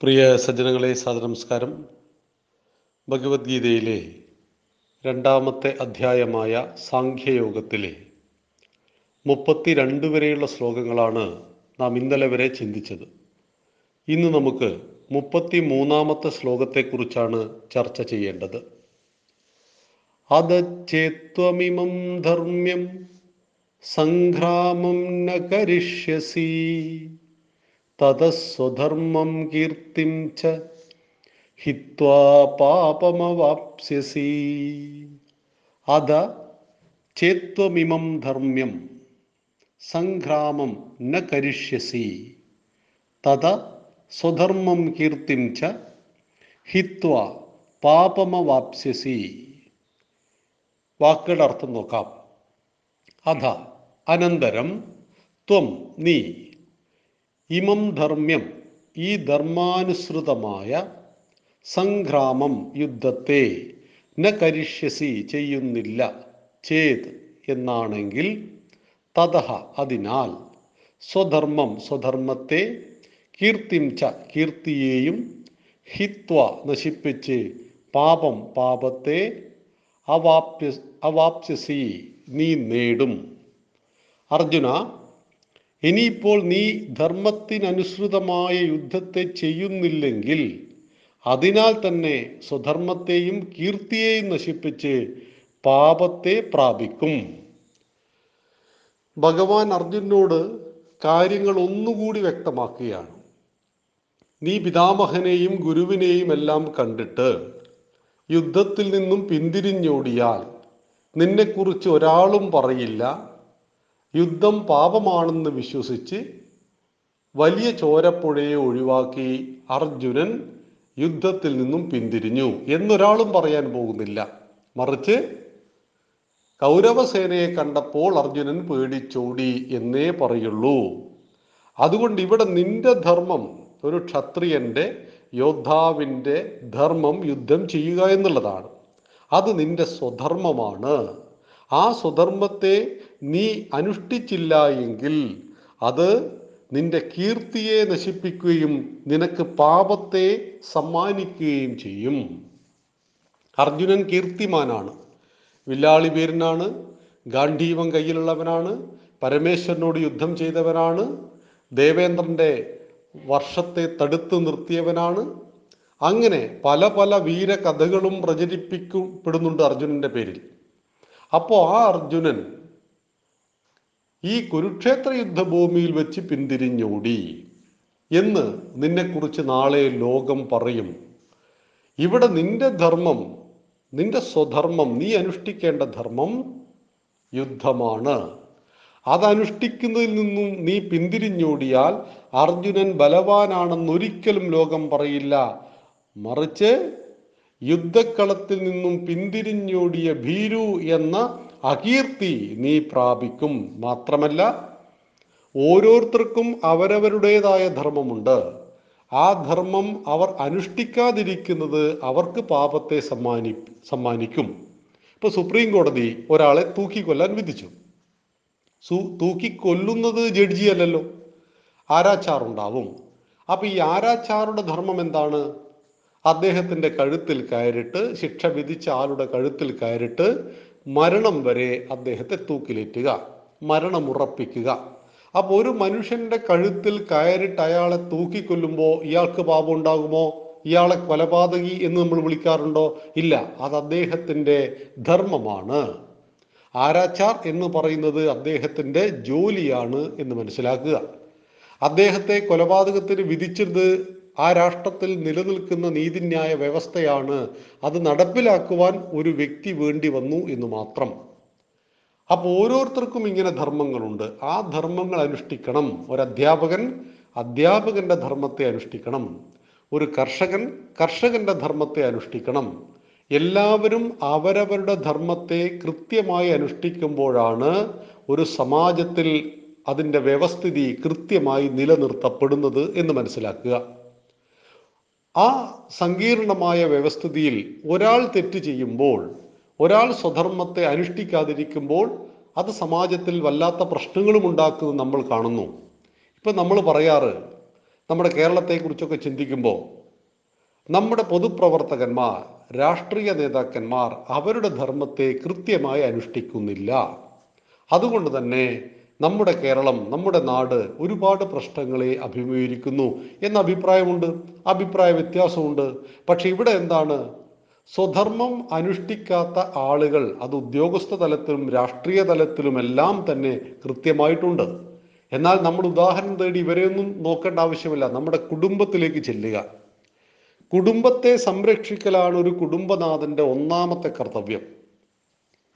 പ്രിയ സജ്ജനങ്ങളെ സാദനമസ്കാരം ഭഗവത്ഗീതയിലെ രണ്ടാമത്തെ അധ്യായമായ സാഖ്യയോഗത്തിലെ മുപ്പത്തിരണ്ട് വരെയുള്ള ശ്ലോകങ്ങളാണ് നാം ഇന്നലെ വരെ ചിന്തിച്ചത്. ഇന്ന് നമുക്ക് മുപ്പത്തി മൂന്നാമത്തെ ശ്ലോകത്തെക്കുറിച്ചാണ് ചർച്ച ചെയ്യേണ്ടത്. അതച്ചേത്വമിമം ധർമ്മ്യം സംഗ്രാമം ന തതസ്വധർമ്മം കീർത്തിം ച ഹിത്വാ പാപമവാപ്സ്യസി. അത ചേത്വമിമം ധർമ്മ്യം സംഗ്രാമം ന കരിഷ്യസി. തത സ്വധർമ്മം കീർത്തിം ച ഹിത്വാ പാപമവാപ്സ്യസി. വാക്കുകളുടെ അർത്ഥം നോക്കാം. അധ അനന്തരം ത്വം നീ ഇമം ധർമ്മ്യം ഈ ധർമാനുസൃതമായ സംഗ്രാമം യുദ്ധത്തെ ന കരിഷ്യസി ചെയ്യുന്നില്ല ചേത് എന്നാണെങ്കിൽ തതഹ അതിനാൽ സ്വധർമ്മം സ്വധർമ്മത്തെ കീർത്തിം ച കീർത്തിയെയും ഹിത്വ നശിപ്പിച്ച് പാപം പാപത്തെ അവാപ്യ അവാപ്സ്യസി നീ നേടും. അർജുന ഇനിയിപ്പോൾ നീ ധർമ്മത്തിനനുസൃതമായ യുദ്ധത്തെ ചെയ്യുന്നില്ലെങ്കിൽ അതിനാൽ തന്നെ സ്വധർമ്മത്തെയും കീർത്തിയെയും നശിപ്പിച്ച് പാപത്തെ പ്രാപിക്കും. ഭഗവാൻ അർജുനോട് കാര്യങ്ങൾ ഒന്നുകൂടി വ്യക്തമാക്കുകയാണ്. നീ പിതാമഹനെയും ഗുരുവിനെയും എല്ലാം കണ്ടിട്ട് യുദ്ധത്തിൽ നിന്നും പിന്തിരിഞ്ഞോടിയാൽ നിന്നെക്കുറിച്ച് ഒരാളും പറയില്ല യുദ്ധം പാപമാണെന്ന് വിശ്വസിച്ച് വലിയ ചോരപ്പുഴയെ ഒഴിവാക്കി അർജുനൻ യുദ്ധത്തിൽ നിന്നും പിന്തിരിഞ്ഞു എന്നൊരാളും പറയാൻ പോകുന്നില്ല. മറിച്ച് കൗരവസേനയെ കണ്ടപ്പോൾ അർജുനൻ പേടിച്ചോടി എന്നേ പറയുള്ളൂ. അതുകൊണ്ട് ഇവിടെ നിന്റെ ധർമ്മം ഒരു ക്ഷത്രിയന്റെ യോദ്ധാവിന്റെ ധർമ്മം യുദ്ധം ചെയ്യുക എന്നുള്ളതാണ്. അത് നിന്റെ സ്വധർമ്മമാണ്. ആ സ്വധർമ്മത്തെ നീ അനുഷ്ഠിച്ചില്ല എങ്കിൽ അത് നിന്റെ കീർത്തിയെ നശിപ്പിക്കുകയും നിനക്ക് പാപത്തെ സമ്മാനിക്കുകയും ചെയ്യും. അർജുനൻ കീർത്തിമാനാണ്. വില്ലാളി പേരിനാണ് ഗാന്ധീവം കയ്യിലുള്ളവനാണ്. പരമേശ്വരനോട് യുദ്ധം ചെയ്തവനാണ്. ദേവേന്ദ്രന്റെ വർഷത്തെ തടുത്തു നിർത്തിയവനാണ്. അങ്ങനെ പല പല വീരകഥകളും പ്രചരിപ്പിക്കപ്പെടുന്നുണ്ട് അർജുനന്റെ പേരിൽ. അപ്പോൾ ആ അർജുനൻ ഈ കുരുക്ഷേത്ര യുദ്ധഭൂമിയിൽ വെച്ച് പിന്തിരിഞ്ഞോടി എന്ന് നിന്നെക്കുറിച്ച് നാളെ ലോകം പറയും. ഇവിടെ നിന്റെ ധർമ്മം നിന്റെ സ്വധർമ്മം നീ അനുഷ്ഠിക്കേണ്ട ധർമ്മം യുദ്ധമാണ്. അതനുഷ്ഠിക്കുന്നതിൽ നിന്നും നീ പിന്തിരിഞ്ഞോടിയാൽ അർജുനൻ ബലവാനാണെന്നൊരിക്കലും ലോകം പറയില്ല. മറിച്ച് യുദ്ധക്കളത്തിൽ നിന്നും പിന്തിരിഞ്ഞോടിയ ഭീരു എന്ന അകീർത്തി നീ പ്രാപിക്കും മാത്രമല്ല ഓരോരുത്തർക്കും അവരവരുടേതായ ധർമ്മമുണ്ട്. ആ ധർമ്മം അവർ അനുഷ്ഠിക്കാതിരിക്കുന്നത് അവർക്ക് പാപത്തെ സമ്മാനി സമ്മാനിക്കും. ഇപ്പൊ സുപ്രീം കോടതി ഒരാളെ തൂക്കിക്കൊല്ലാൻ വിധിച്ചു. സു തൂക്കിക്കൊല്ലുന്നത് ജഡ്ജി അല്ലല്ലോ. ആരാച്ചാറുണ്ടാവും. അപ്പൊ ഈ ആരാച്ചാറുടെ ധർമ്മം എന്താണ്? അദ്ദേഹത്തിന്റെ കഴുത്തിൽ കയറിട്ട് ശിക്ഷ വിധിച്ച ആളുടെ കഴുത്തിൽ കയറിട്ട് മരണം വരെ അദ്ദേഹത്തെ തൂക്കിലേറ്റുക മരണമുറപ്പിക്കുക അപ്പോൾ അപ്പൊ ഒരു മനുഷ്യന്റെ കഴുത്തിൽ കയറിട്ട് അയാളെ തൂക്കിക്കൊല്ലുമ്പോൾ ഇയാൾക്ക് പാപം ഉണ്ടാകുമോ? ഇയാളെ കൊലപാതകി എന്ന് നമ്മൾ വിളിക്കാറുണ്ടോ? ഇല്ല അത് അദ്ദേഹത്തിന്റെ ധർമ്മമാണ്. ആരാച്ചാർ എന്ന് പറയുന്നത് അദ്ദേഹത്തിന്റെ ജോലിയാണ് എന്ന് മനസ്സിലാക്കുക. അദ്ദേഹത്തെ കൊലപാതകത്തിന് വിധിച്ചത് ആ രാഷ്ട്രത്തിൽ നിലനിൽക്കുന്ന നീതിന്യായ വ്യവസ്ഥയാണ് അത് നടപ്പിലാക്കുവാൻ ഒരു വ്യക്തി വേണ്ടി വന്നു എന്ന് മാത്രം. അപ്പോൾ ഓരോരുത്തർക്കും ഇങ്ങനെ ധർമ്മങ്ങളുണ്ട്. ആ ധർമ്മങ്ങൾ അനുഷ്ഠിക്കണം. ഒരു അധ്യാപകൻ അധ്യാപകന്റെ ധർമ്മത്തെ അനുഷ്ഠിക്കണം. ഒരു കർഷകൻ കർഷകന്റെ ധർമ്മത്തെ അനുഷ്ഠിക്കണം. എല്ലാവരും അവരവരുടെ ധർമ്മത്തെ കൃത്യമായി അനുഷ്ഠിക്കുമ്പോഴാണ് ഒരു സമാജത്തിൽ അതിന്റെ വ്യവസ്ഥിതി കൃത്യമായി നിലനിർത്തപ്പെടുന്നത് എന്ന് മനസ്സിലാക്കുക. ആ സങ്കീർണമായ വ്യവസ്ഥിതിയിൽ ഒരാൾ തെറ്റ് ചെയ്യുമ്പോൾ ഒരാൾ സ്വധർമ്മത്തെ അനുഷ്ഠിക്കാതിരിക്കുമ്പോൾ അത് സമാജത്തിൽ വല്ലാത്ത പ്രശ്നങ്ങളും ഉണ്ടാക്കുന്നത് നമ്മൾ കാണുന്നു. ഇപ്പം നമ്മൾ പറയാറ് നമ്മുടെ കേരളത്തെക്കുറിച്ചൊക്കെ ചിന്തിക്കുമ്പോൾ നമ്മുടെ പൊതുപ്രവർത്തകന്മാർ രാഷ്ട്രീയ നേതാക്കന്മാർ അവരുടെ ധർമ്മത്തെ കൃത്യമായി അനുഷ്ഠിക്കുന്നില്ല. അതുകൊണ്ട് തന്നെ നമ്മുടെ കേരളം നമ്മുടെ നാട് ഒരുപാട് പ്രശ്നങ്ങളെ അഭിമുഖീകരിക്കുന്നു എന്ന അഭിപ്രായമുണ്ട്. അഭിപ്രായ വ്യത്യാസമുണ്ട്. പക്ഷെ ഇവിടെ എന്താണ്? സ്വധർമ്മം അനുഷ്ഠിക്കാത്ത ആളുകൾ അത് ഉദ്യോഗസ്ഥ തലത്തിലും രാഷ്ട്രീയ തലത്തിലും എല്ലാം തന്നെ കൃത്യമായിട്ടുണ്ട്. എന്നാൽ നമ്മൾ ഉദാഹരണം തേടി ഇവരെയൊന്നും നോക്കേണ്ട ആവശ്യമില്ല. നമ്മുടെ കുടുംബത്തിലേക്ക് ചെല്ലുക. കുടുംബത്തെ സംരക്ഷിക്കലാണ് ഒരു കുടുംബനാഥന്റെ ഒന്നാമത്തെ കർത്തവ്യം.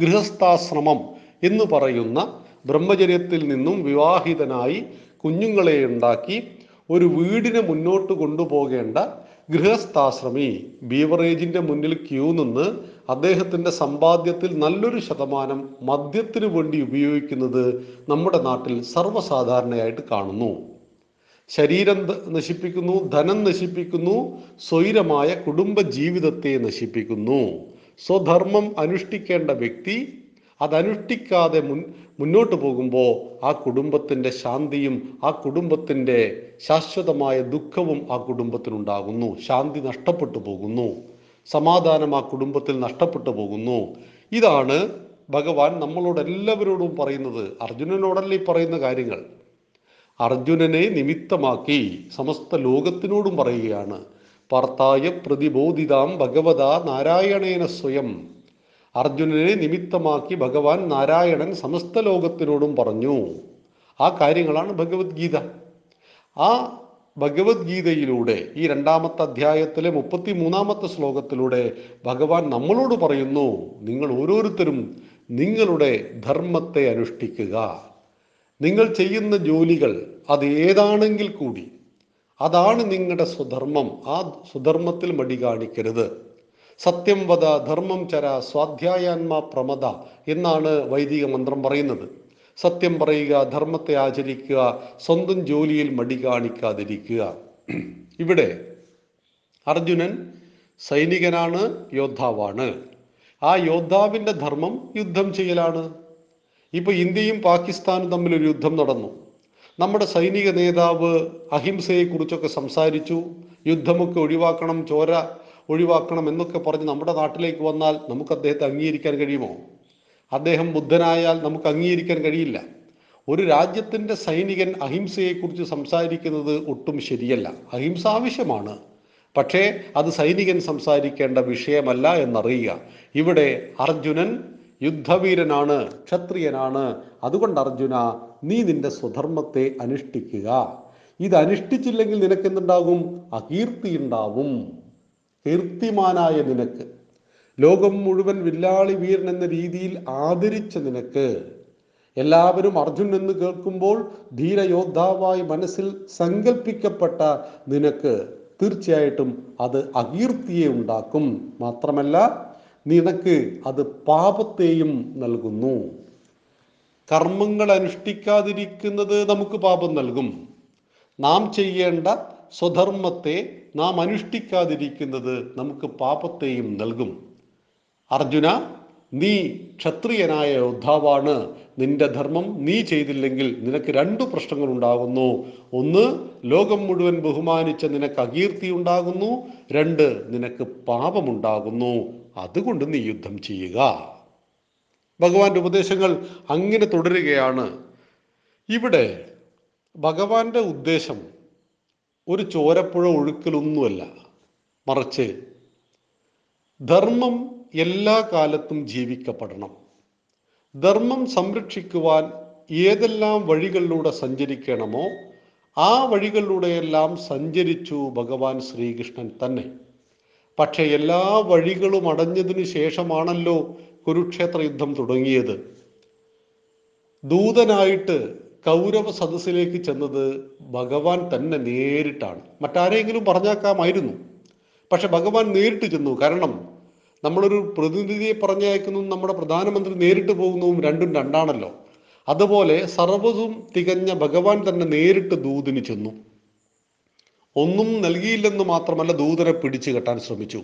ഗൃഹസ്ഥാശ്രമം എന്ന് പറയുന്ന ബ്രഹ്മചര്യത്തിൽ നിന്നും വിവാഹിതനായി കുഞ്ഞുങ്ങളെ ഉണ്ടാക്കി ഒരു വീടിനെ മുന്നോട്ട് കൊണ്ടുപോകേണ്ട ഗൃഹസ്ഥാശ്രമി. ബീവറേജിന്റെ മുന്നിൽ ക്യൂ നിന്ന് അദ്ദേഹത്തിന്റെ സമ്പാദ്യത്തിൽ നല്ലൊരു ശതമാനം മദ്യത്തിനു വേണ്ടി ഉപയോഗിക്കുന്നത് നമ്മുടെ നാട്ടിൽ സർവസാധാരണയായിട്ട് കാണുന്നു. ശരീരം നശിപ്പിക്കുന്നു ധനം നശിപ്പിക്കുന്നു സ്വൈരമായ കുടുംബ ജീവിതത്തെ നശിപ്പിക്കുന്നു. സ്വധർമ്മം അനുഷ്ഠിക്കേണ്ട വ്യക്തി അതനുഷ്ഠിക്കാതെ മുൻ മുന്നോട്ട് പോകുമ്പോൾ ആ കുടുംബത്തിന്റെ ശാന്തിയും ആ കുടുംബത്തിന്റെ ശാശ്വതമായ ദുഃഖവും ആ കുടുംബത്തിനുണ്ടാകുന്നു. ശാന്തി നഷ്ടപ്പെട്ടു പോകുന്നു. സമാധാനം ആ കുടുംബത്തിൽ നഷ്ടപ്പെട്ടു പോകുന്നു. ഇതാണ് ഭഗവാൻ നമ്മളോട് എല്ലാവരോടും പറയുന്നത്. അർജുനനോടല്ല ഈ പറയുന്ന കാര്യങ്ങൾ? അർജുനനെ നിമിത്തമാക്കി സമസ്ത ലോകത്തിനോടും പറയുകയാണ്. പാർത്തായ പ്രതിബോധിതാം ഭഗവത നാരായണേന സ്വയം. അർജുനനെ നിമിത്തമാക്കി ഭഗവാൻ നാരായണൻ സമസ്ത ലോകത്തിനോടും പറഞ്ഞു. ആ കാര്യങ്ങളാണ് ഭഗവത്ഗീത. ആ ഭഗവത്ഗീതയിലൂടെ ഈ രണ്ടാമത്തെ അധ്യായത്തിലെ മുപ്പത്തി മൂന്നാമത്തെ ശ്ലോകത്തിലൂടെ ഭഗവാൻ നമ്മളോട് പറയുന്നു നിങ്ങൾ ഓരോരുത്തരും നിങ്ങളുടെ ധർമ്മത്തെ അനുഷ്ഠിക്കുക. നിങ്ങൾ ചെയ്യുന്ന ജോലികൾ അത് ഏതാണെങ്കിൽ കൂടി അതാണ് നിങ്ങളുടെ സ്വധർമ്മം. ആ സ്വധർമ്മത്തിൽ മടി കാണിക്കരുത്. സത്യം വധ ധർമ്മം ചര സ്വാധ്യായാന്മ പ്രമദ എന്നാണ് വൈദിക മന്ത്രം പറയുന്നത്. സത്യം പറയുക ധർമ്മത്തെ ആചരിക്കുക സ്വന്തം ജോലിയിൽ മടി കാണിക്കാതിരിക്കുക. ഇവിടെ അർജുനൻ സൈനികനാണ് യോദ്ധാവാണ്. ആ യോദ്ധാവിന്റെ ധർമ്മം യുദ്ധം ചെയ്യലാണ്. ഇപ്പോൾ ഇന്ത്യയും പാകിസ്ഥാനും തമ്മിൽ ഒരു യുദ്ധം നടന്നു. നമ്മുടെ സൈനിക നേതാവ് അഹിംസയെക്കുറിച്ചൊക്കെ സംസാരിച്ചു. യുദ്ധമൊക്കെ ഒഴിവാക്കണം ചോര ഒഴിവാക്കണം എന്നൊക്കെ പറഞ്ഞ് നമ്മുടെ നാട്ടിലേക്ക് വന്നാൽ നമുക്ക് അദ്ദേഹത്തെ അംഗീകരിക്കാൻ കഴിയുമോ? അദ്ദേഹം ബുദ്ധനായാൽ നമുക്ക് അംഗീകരിക്കാൻ കഴിയില്ല. ഒരു രാജ്യത്തിന്റെ സൈനികൻ അഹിംസയെക്കുറിച്ച് സംസാരിക്കുന്നത് ഒട്ടും ശരിയല്ല. അഹിംസ ആവശ്യമാണ്. പക്ഷേ അത് സൈനികൻ സംസാരിക്കേണ്ട വിഷയമല്ല എന്നറിയുക. ഇവിടെ അർജുനൻ യുദ്ധവീരനാണ് ക്ഷത്രിയനാണ്. അതുകൊണ്ട് അർജുന നീ നിന്റെ സ്വധർമ്മത്തെ അനുഷ്ഠിക്കുക. ഇത് അനുഷ്ഠിച്ചില്ലെങ്കിൽ നിനക്കെന്തുണ്ടാകും? അകീർത്തി ഉണ്ടാവും കീർത്തിമാനായ നിനക്ക്. ലോകം മുഴുവൻ വില്ലാളി വീരൻ എന്ന രീതിയിൽ ആദരിച്ച നിനക്ക്. എല്ലാവരും അർജുൻ എന്ന് കേൾക്കുമ്പോൾ ധീരയോദ്ധാവായി മനസ്സിൽ സങ്കല്പിക്കപ്പെട്ട നിനക്ക് തീർച്ചയായിട്ടും അത് അകീർത്തിയെ ഉണ്ടാക്കും. മാത്രമല്ല നിനക്ക് അത് പാപത്തെയും നൽകുന്നു. കർമ്മങ്ങൾ അനുഷ്ഠിക്കാതിരിക്കുന്നത് നമുക്ക് പാപം നൽകും. നാം ചെയ്യേണ്ട സ്വധർമ്മത്തെ നാം അനുഷ്ഠിക്കാതിരിക്കുന്നത് നമുക്ക് പാപത്തെയും നൽകും. അർജുന നീ ക്ഷത്രിയനായ യോദ്ധാവാണ്. നിന്റെ ധർമ്മം നീ ചെയ്തില്ലെങ്കിൽ നിനക്ക് രണ്ടു പ്രശ്നങ്ങൾ ഉണ്ടാകുന്നു. ഒന്ന് ലോകം മുഴുവൻ ബഹുമാനിച്ച നിനക്ക് അകീർത്തി ഉണ്ടാകുന്നു. രണ്ട് നിനക്ക് പാപമുണ്ടാകുന്നു. അതുകൊണ്ട് നീ യുദ്ധം ചെയ്യുക. ഭഗവാന്റെ ഉപദേശങ്ങൾ അങ്ങനെ തുടരുകയാണ്. ഇവിടെ ഭഗവാന്റെ ഉദ്ദേശം ഒരു ചോരപ്പുഴ ഒഴുക്കലൊന്നുമല്ല മറിച്ച് ധർമ്മം എല്ലാ കാലത്തും ജീവിക്കപ്പെടണം. ധർമ്മം സംരക്ഷിക്കുവാൻ ഏതെല്ലാം വഴികളിലൂടെ സഞ്ചരിക്കണമോ ആ വഴികളിലൂടെയെല്ലാം സഞ്ചരിച്ചു ഭഗവാൻ ശ്രീകൃഷ്ണൻ തന്നെ. പക്ഷെ എല്ലാ വഴികളും അടഞ്ഞതിനു ശേഷമാണല്ലോ കുരുക്ഷേത്ര യുദ്ധം തുടങ്ങിയത്. ദൂതനായിട്ട് കൗരവ സദസ്സിലേക്ക് ചെന്നത് ഭഗവാൻ തന്നെ നേരിട്ടാണ്. മറ്റാരെങ്കിലും പറഞ്ഞേക്കാമായിരുന്നു. പക്ഷെ ഭഗവാൻ നേരിട്ട് ചെന്നു. കാരണം നമ്മളൊരു പ്രതിനിധിയെ പറഞ്ഞയക്കുന്നതും നമ്മുടെ പ്രധാനമന്ത്രി നേരിട്ട് പോകുന്നതും രണ്ടും രണ്ടാണല്ലോ. അതുപോലെ സർവതും തികഞ്ഞ ഭഗവാൻ തന്നെ നേരിട്ട് ദൂതിന് ചെന്നു. ഒന്നും നൽകിയില്ലെന്ന് മാത്രമല്ല ദൂതനെ പിടിച്ചു കെട്ടാൻ ശ്രമിച്ചു.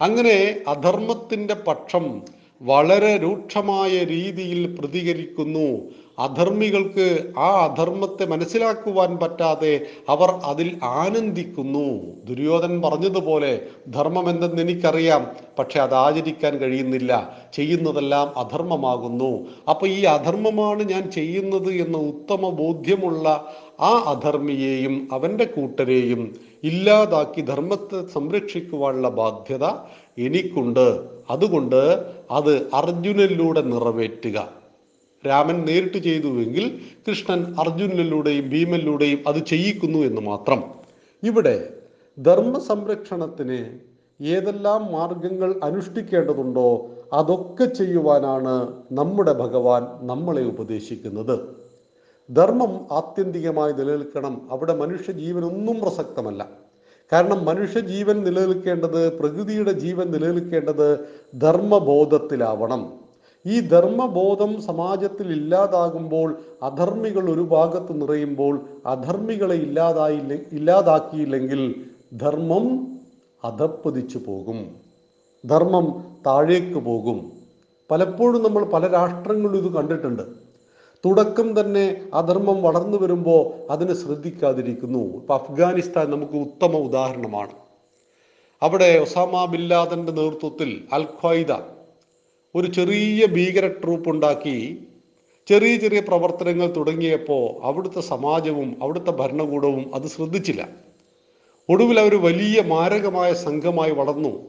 അങ്ങനെ അധർമ്മത്തിന്റെ പക്ഷം വളരെ രൂക്ഷമായ രീതിയിൽ പ്രതികരിക്കുന്നു. അധർമ്മികൾക്ക് ആ അധർമ്മത്തെ മനസ്സിലാക്കുവാൻ പറ്റാതെ അവർ അതിൽ ആനന്ദിക്കുന്നു. ദുര്യോധനൻ പറഞ്ഞതുപോലെ ധർമ്മം എന്തെന്ന് എനിക്കറിയാം പക്ഷെ അത് ആചരിക്കാൻ കഴിയുന്നില്ല. ചെയ്യുന്നതെല്ലാം അധർമ്മമാകുന്നു. അപ്പൊ ഈ അധർമ്മമാണ് ഞാൻ ചെയ്യുന്നത് എന്ന ഉത്തമ ബോധ്യമുള്ള ആ അധർമ്മിയെയും അവന്റെ കൂട്ടരെയും ഇല്ലാതാക്കി ധർമ്മത്തെ സംരക്ഷിക്കുവാനുള്ള ബാധ്യത എനിക്കുണ്ട്. അതുകൊണ്ട് അത് അർജുനനിലൂടെ നിറവേറ്റുക. രാമൻ നേരിട്ട് ചെയ്തുവെങ്കിൽ കൃഷ്ണൻ അർജുനനിലൂടെയും ഭീമനിലൂടെയും അത് ചെയ്യിക്കുന്നു എന്ന് മാത്രം. ഇവിടെ ധർമ്മ സംരക്ഷണത്തിന് ഏതെല്ലാം മാർഗങ്ങൾ അനുഷ്ഠിക്കേണ്ടതുണ്ടോ അതൊക്കെ ചെയ്യുവാനാണ് നമ്മുടെ ഭഗവാൻ നമ്മളെ ഉപദേശിക്കുന്നത്. ധർമ്മം ആത്യന്തികമായി നിലനിൽക്കണം. അവിടെ മനുഷ്യ ജീവനൊന്നും പ്രസക്തമല്ല. കാരണം മനുഷ്യ ജീവൻ നിലനിൽക്കേണ്ടത് പ്രകൃതിയുടെ ജീവൻ നിലനിൽക്കേണ്ടത് ധർമ്മബോധത്തിലാവണം. ഈ ധർമ്മബോധം സമാജത്തിൽ ഇല്ലാതാകുമ്പോൾ അധർമ്മികൾ ഒരു ഭാഗത്ത് നിറയുമ്പോൾ അധർമ്മികളെ ഇല്ലാതായില്ല ഇല്ലാതാക്കിയില്ലെങ്കിൽ ധർമ്മം അധപ്പതിച്ചു പോകും. ധർമ്മം താഴേക്ക് പോകും. പലപ്പോഴും നമ്മൾ പല രാഷ്ട്രങ്ങളും ഇത് കണ്ടിട്ടുണ്ട്. തുടക്കം തന്നെ അധർമ്മം വളർന്നു വരുമ്പോൾ അതിനെ ശ്രദ്ധിക്കാതിരിക്കുന്നു. ഇപ്പൊ അഫ്ഗാനിസ്ഥാൻ നമുക്ക് ഉത്തമ ഉദാഹരണമാണ്. അവിടെ ഒസാമ ബില്ലാദന്റെ നേതൃത്വത്തിൽ അൽ ഖ്വയ്ദ ഒരു ചെറിയ ഭീകര ട്രൂപ്പ് ഉണ്ടാക്കി ചെറിയ ചെറിയ പ്രവർത്തനങ്ങൾ തുടങ്ങിയപ്പോൾ അവിടുത്തെ സമാജവും അവിടുത്തെ ഭരണകൂടവും അത് ശ്രദ്ധിച്ചില്ല. ഒടുവിൽ അവർ വലിയ മാരകമായ സംഘമായി വളർന്നു.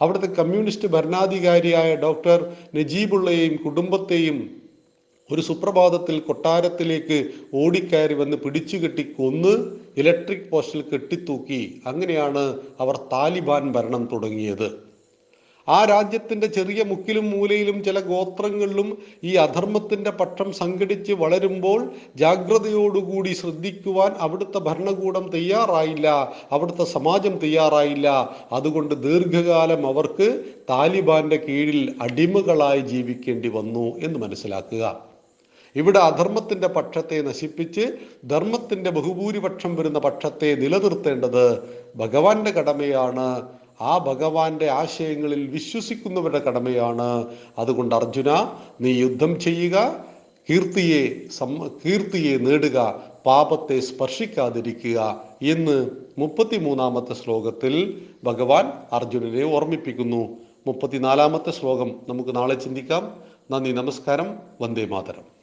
അവിടുത്തെ കമ്മ്യൂണിസ്റ്റ് ഭരണാധികാരിയായ ഡോക്ടർ നജീബുള്ളയെയും കുടുംബത്തെയും ഒരു സുപ്രഭാതത്തിൽ കൊട്ടാരത്തിലേക്ക് ഓടിക്കയറി വന്ന് പിടിച്ചു കെട്ടി കൊന്ന് ഇലക്ട്രിക് പോസ്റ്റിൽ കെട്ടിത്തൂക്കി. അങ്ങനെയാണ് അവർ താലിബാൻ ഭരണം തുടങ്ങിയത്. ആ രാജ്യത്തിന്റെ ചെറിയ മുക്കിലും മൂലയിലും ചില ഗോത്രങ്ങളിലും ഈ അധർമ്മത്തിന്റെ പക്ഷം സംഘടിച്ച് വളരുമ്പോൾ ജാഗ്രതയോടുകൂടി ശ്രദ്ധിക്കുവാൻ അവിടുത്തെ ഭരണകൂടം തയ്യാറായില്ല അവിടുത്തെ സമാജം തയ്യാറായില്ല. അതുകൊണ്ട് ദീർഘകാലം അവർക്ക് താലിബാന്റെ കീഴിൽ അടിമകളായി ജീവിക്കേണ്ടി വന്നു എന്ന് മനസ്സിലാക്കുക. ഇവിടെ അധർമ്മത്തിന്റെ പക്ഷത്തെ നശിപ്പിച്ച് ധർമ്മത്തിന്റെ ബഹുഭൂരിപക്ഷം വരുന്ന പക്ഷത്തെ നിലനിർത്തേണ്ടത് ഭഗവാന്റെ കടമയാണ്. ആ ഭഗവാന്റെ ആശയങ്ങളിൽ വിശ്വസിക്കുന്നവരുടെ കടമയാണ്. അതുകൊണ്ട് അർജുന നീ യുദ്ധം ചെയ്യുക കീർത്തിയെ സം കീർത്തിയെ നേടുക പാപത്തെ സ്പർശിക്കാതിരിക്കുക എന്ന് മുപ്പത്തിമൂന്നാമത്തെ ശ്ലോകത്തിൽ ഭഗവാൻ അർജുനനെ ഓർമ്മിപ്പിക്കുന്നു. മുപ്പത്തിനാലാമത്തെ ശ്ലോകം നമുക്ക് നാളെ ചിന്തിക്കാം. നന്ദി നമസ്കാരം. വന്ദേ മാതരം.